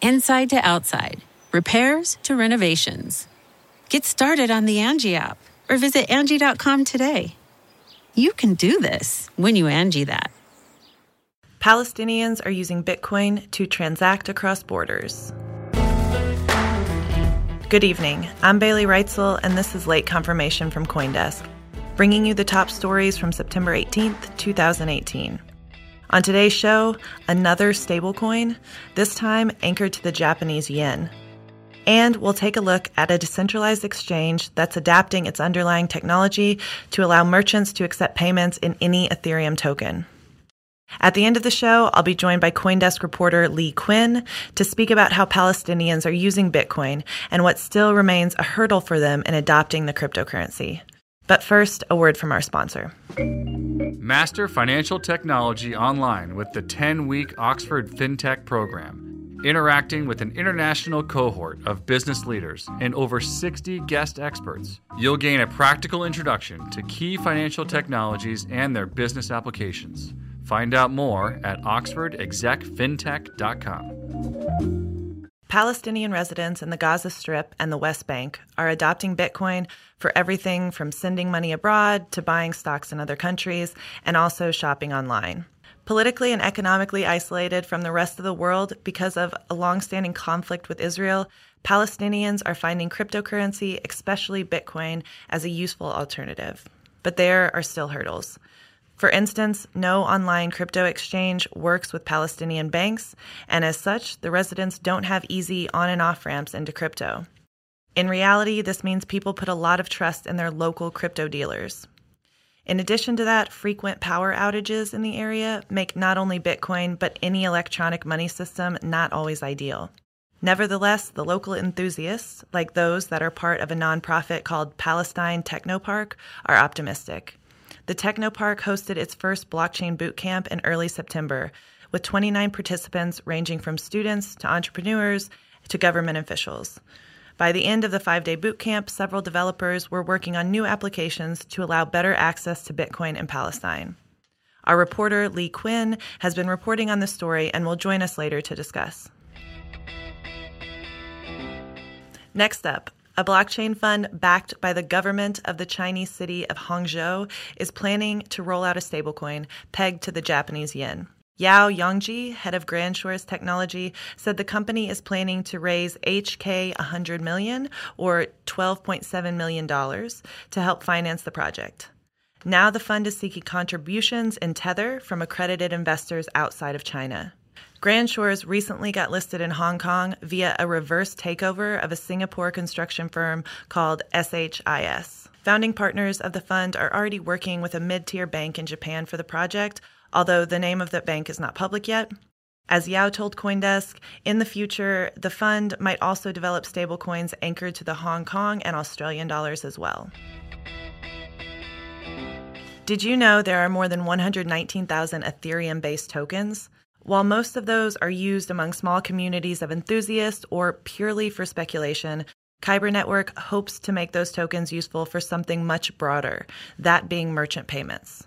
inside to outside, repairs to renovations. Get started on the Angie app or visit Angie.com today. You can do this when you Angie that. Palestinians are using Bitcoin to transact across borders. Good evening. I'm Bailey Reutzel, and this is Late Confirmation from Coindesk, bringing you the top stories from September 18th, 2018. On today's show, another stablecoin, this time anchored to the Japanese yen. And we'll take a look at a decentralized exchange that's adapting its underlying technology to allow merchants to accept payments in any Ethereum token. At the end of the show, I'll be joined by Coindesk reporter Leigh Cuen to speak about how Palestinians are using Bitcoin and what still remains a hurdle for them in adopting the cryptocurrency. But first, a word from our sponsor. Master Financial Technology online with the 10 week Oxford FinTech program, interacting with an international cohort of business leaders and over 60 guest experts. You'll gain a practical introduction to key financial technologies and their business applications. Find out more at oxfordexecfintech.com. Palestinian residents in the Gaza Strip and the West Bank are adopting Bitcoin for everything from sending money abroad to buying stocks in other countries and also shopping online. Politically and economically isolated from the rest of the world because of a longstanding conflict with Israel, Palestinians are finding cryptocurrency, especially Bitcoin, as a useful alternative. But there are still hurdles. For instance, no online crypto exchange works with Palestinian banks, and as such, the residents don't have easy on and off ramps into crypto. In reality, this means people put a lot of trust in their local crypto dealers. In addition to that, frequent power outages in the area make not only Bitcoin, but any electronic money system not always ideal. Nevertheless, the local enthusiasts, like those that are part of a nonprofit called Palestine Technopark, are optimistic. The Technopark hosted its first blockchain boot camp in early September, with 29 participants ranging from students to entrepreneurs to government officials. By the end of the five day boot camp, several developers were working on new applications to allow better access to Bitcoin in Palestine. Our reporter, Leigh Cuen, has been reporting on the story and will join us later to discuss. Next up, a blockchain fund backed by the government of the Chinese city of Hangzhou is planning to roll out a stablecoin pegged to the Japanese yen. Yao Yongjie, head of Grandshores Technology, said the company is planning to raise HK 100 million or 12.7 million dollars to help finance the project. Now the fund is seeking contributions in Tether from accredited investors outside of China. Grandshores recently got listed in Hong Kong via a reverse takeover of a Singapore construction firm called SHIS. Founding partners of the fund are already working with a mid tier bank in Japan for the project, although the name of that bank is not public yet. As Yao told Coindesk, in the future, the fund might also develop stablecoins anchored to the Hong Kong and Australian dollars as well. Did you know there are more than 119,000 Ethereum based tokens? While most of those are used among small communities of enthusiasts or purely for speculation, Kyber Network hopes to make those tokens useful for something much broader, that being merchant payments.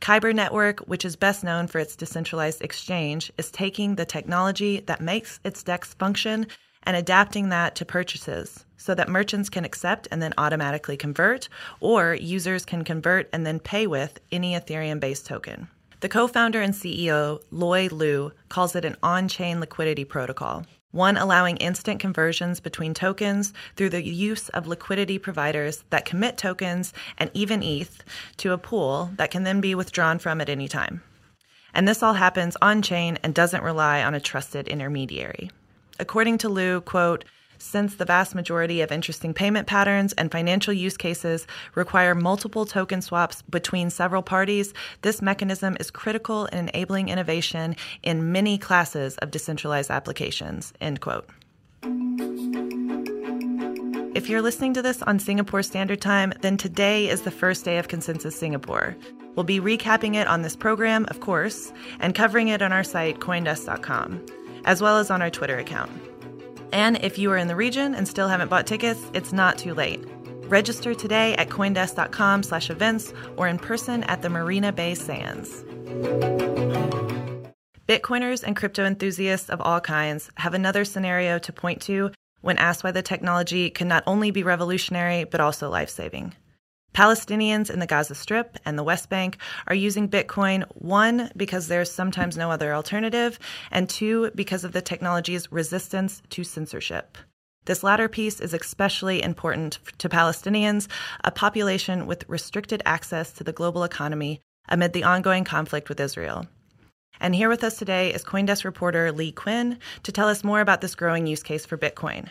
Kyber Network, which is best known for its decentralized exchange, is taking the technology that makes its DEX function and adapting that to purchases so that merchants can accept and then automatically convert, or users can convert and then pay with any Ethereum based token. The co founder and CEO, Loi Luu, calls it an on chain liquidity protocol. one allowing instant conversions between tokens through the use of liquidity providers that commit tokens and even ETH to a pool that can then be withdrawn from at any time. And this all happens on chain and doesn't rely on a trusted intermediary. According to Luu, quote, since the vast majority of interesting payment patterns and financial use cases require multiple token swaps between several parties, this mechanism is critical in enabling innovation in many classes of decentralized applications. End quote. If you're listening to this on Singapore Standard Time, then today is the first day of Consensus Singapore. We'll be recapping it on this program, of course, and covering it on our site, coindesk.com, as well as on our Twitter account. And if you are in the region and still haven't bought tickets, it's not too late. Register today at coindesk.com slash events or in person at the Marina Bay Sands. Bitcoiners and crypto enthusiasts of all kinds have another scenario to point to when asked why the technology can not only be revolutionary but also life saving. Palestinians in the Gaza Strip and the West Bank are using Bitcoin, one, because there's sometimes no other alternative, and two, because of the technology's resistance to censorship. This latter piece is especially important to Palestinians, a population with restricted access to the global economy amid the ongoing conflict with Israel. And here with us today is Coindesk reporter Leigh Cuen to tell us more about this growing use case for Bitcoin.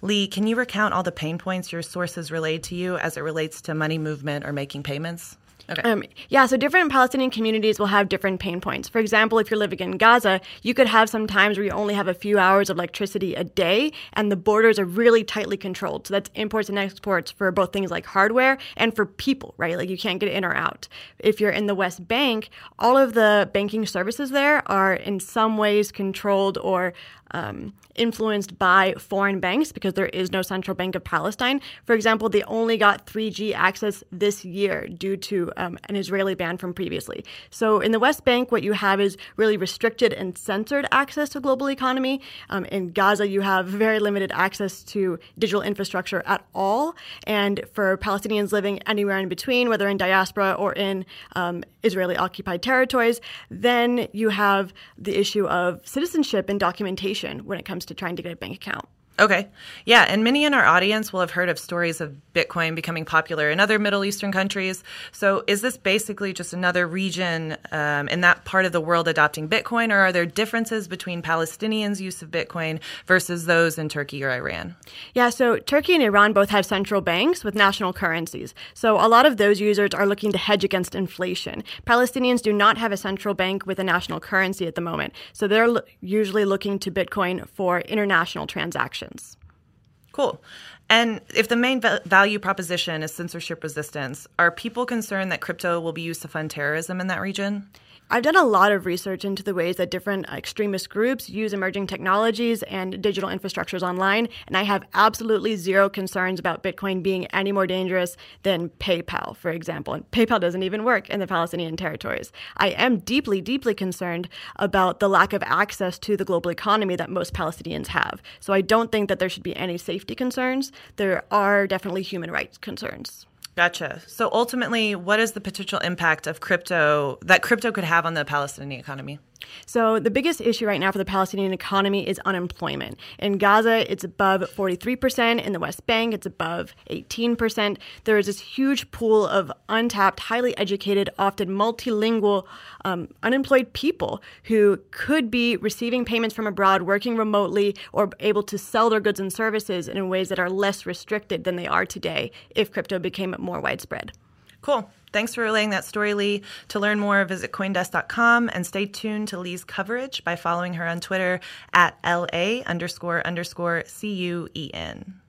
Leigh, can you recount all the pain points your sources relayed to you as it relates to money movement or making payments? Okay. Um, yeah, so different Palestinian communities will have different pain points. For example, if you're living in Gaza, you could have some times where you only have a few hours of electricity a day, and the borders are really tightly controlled. So that's imports and exports for both things like hardware and for people, right? Like you can't get in or out. If you're in the West Bank, all of the banking services there are in some ways controlled or um, influenced by foreign banks because there is no central bank of Palestine. For example, they only got 3G access this year due to um, an Israeli ban from previously. So in the West Bank, what you have is really restricted and censored access to global economy. Um, in Gaza, you have very limited access to digital infrastructure at all. And for Palestinians living anywhere in between, whether in diaspora or in um, Israeli occupied territories, then you have the issue of citizenship and documentation when it comes to trying to get a bank account. Okay. Yeah. And many in our audience will have heard of stories of Bitcoin becoming popular in other Middle Eastern countries. So is this basically just another region um, in that part of the world adopting Bitcoin, or are there differences between Palestinians' use of Bitcoin versus those in Turkey or Iran? Yeah. So Turkey and Iran both have central banks with national currencies. So a lot of those users are looking to hedge against inflation. Palestinians do not have a central bank with a national currency at the moment. So they're usually looking to Bitcoin for international transactions. Cool. And if the main value proposition is censorship resistance, are people concerned that crypto will be used to fund terrorism in that region? I've done a lot of research into the ways that different extremist groups use emerging technologies and digital infrastructures online, and I have absolutely zero concerns about Bitcoin being any more dangerous than PayPal, for example. And PayPal doesn't even work in the Palestinian territories. I am deeply, deeply concerned about the lack of access to the global economy that most Palestinians have. So I don't think that there should be any safety concerns. There are definitely human rights concerns. Gotcha. So ultimately, what is the potential impact of crypto that crypto could have on the Palestinian economy? So, the biggest issue right now for the Palestinian economy is unemployment. In Gaza, it's above 43%. In the West Bank, it's above 18%. There is this huge pool of untapped, highly educated, often multilingual, um, unemployed people who could be receiving payments from abroad, working remotely, or able to sell their goods and services in ways that are less restricted than they are today if crypto became more widespread. Cool. Thanks for relaying that story, Leigh. To learn more, visit Coindesk.com and stay tuned to Leigh's coverage by following her on Twitter at LA underscore underscore C U E N.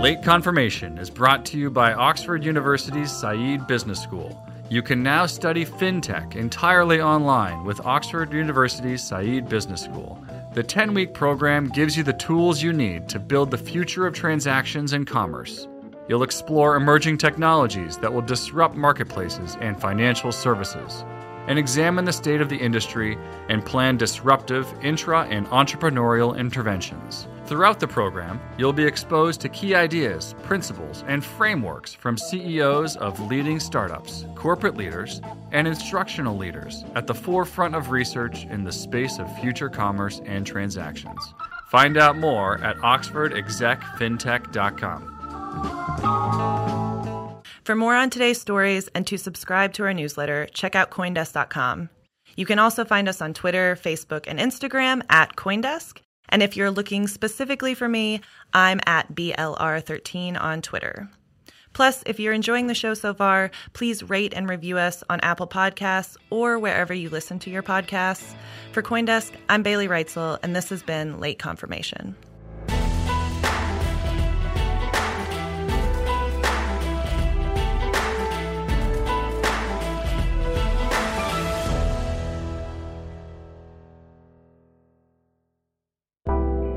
Late Confirmation is brought to you by Oxford University's Said Business School. You can now study fintech entirely online with Oxford University's Said Business School. The 10 week program gives you the tools you need to build the future of transactions and commerce. You'll explore emerging technologies that will disrupt marketplaces and financial services. and examine the state of the industry and plan disruptive intra and entrepreneurial interventions. Throughout the program, you'll be exposed to key ideas, principles, and frameworks from CEOs of leading startups, corporate leaders, and instructional leaders at the forefront of research in the space of future commerce and transactions. Find out more at oxfordexecfintech.com. For more on today's stories and to subscribe to our newsletter, check out Coindesk.com. You can also find us on Twitter, Facebook, and Instagram at Coindesk. And if you're looking specifically for me, I'm at BLR13 on Twitter. Plus, if you're enjoying the show so far, please rate and review us on Apple Podcasts or wherever you listen to your podcasts. For Coindesk, I'm Bailey Reutzel, and this has been Late Confirmation.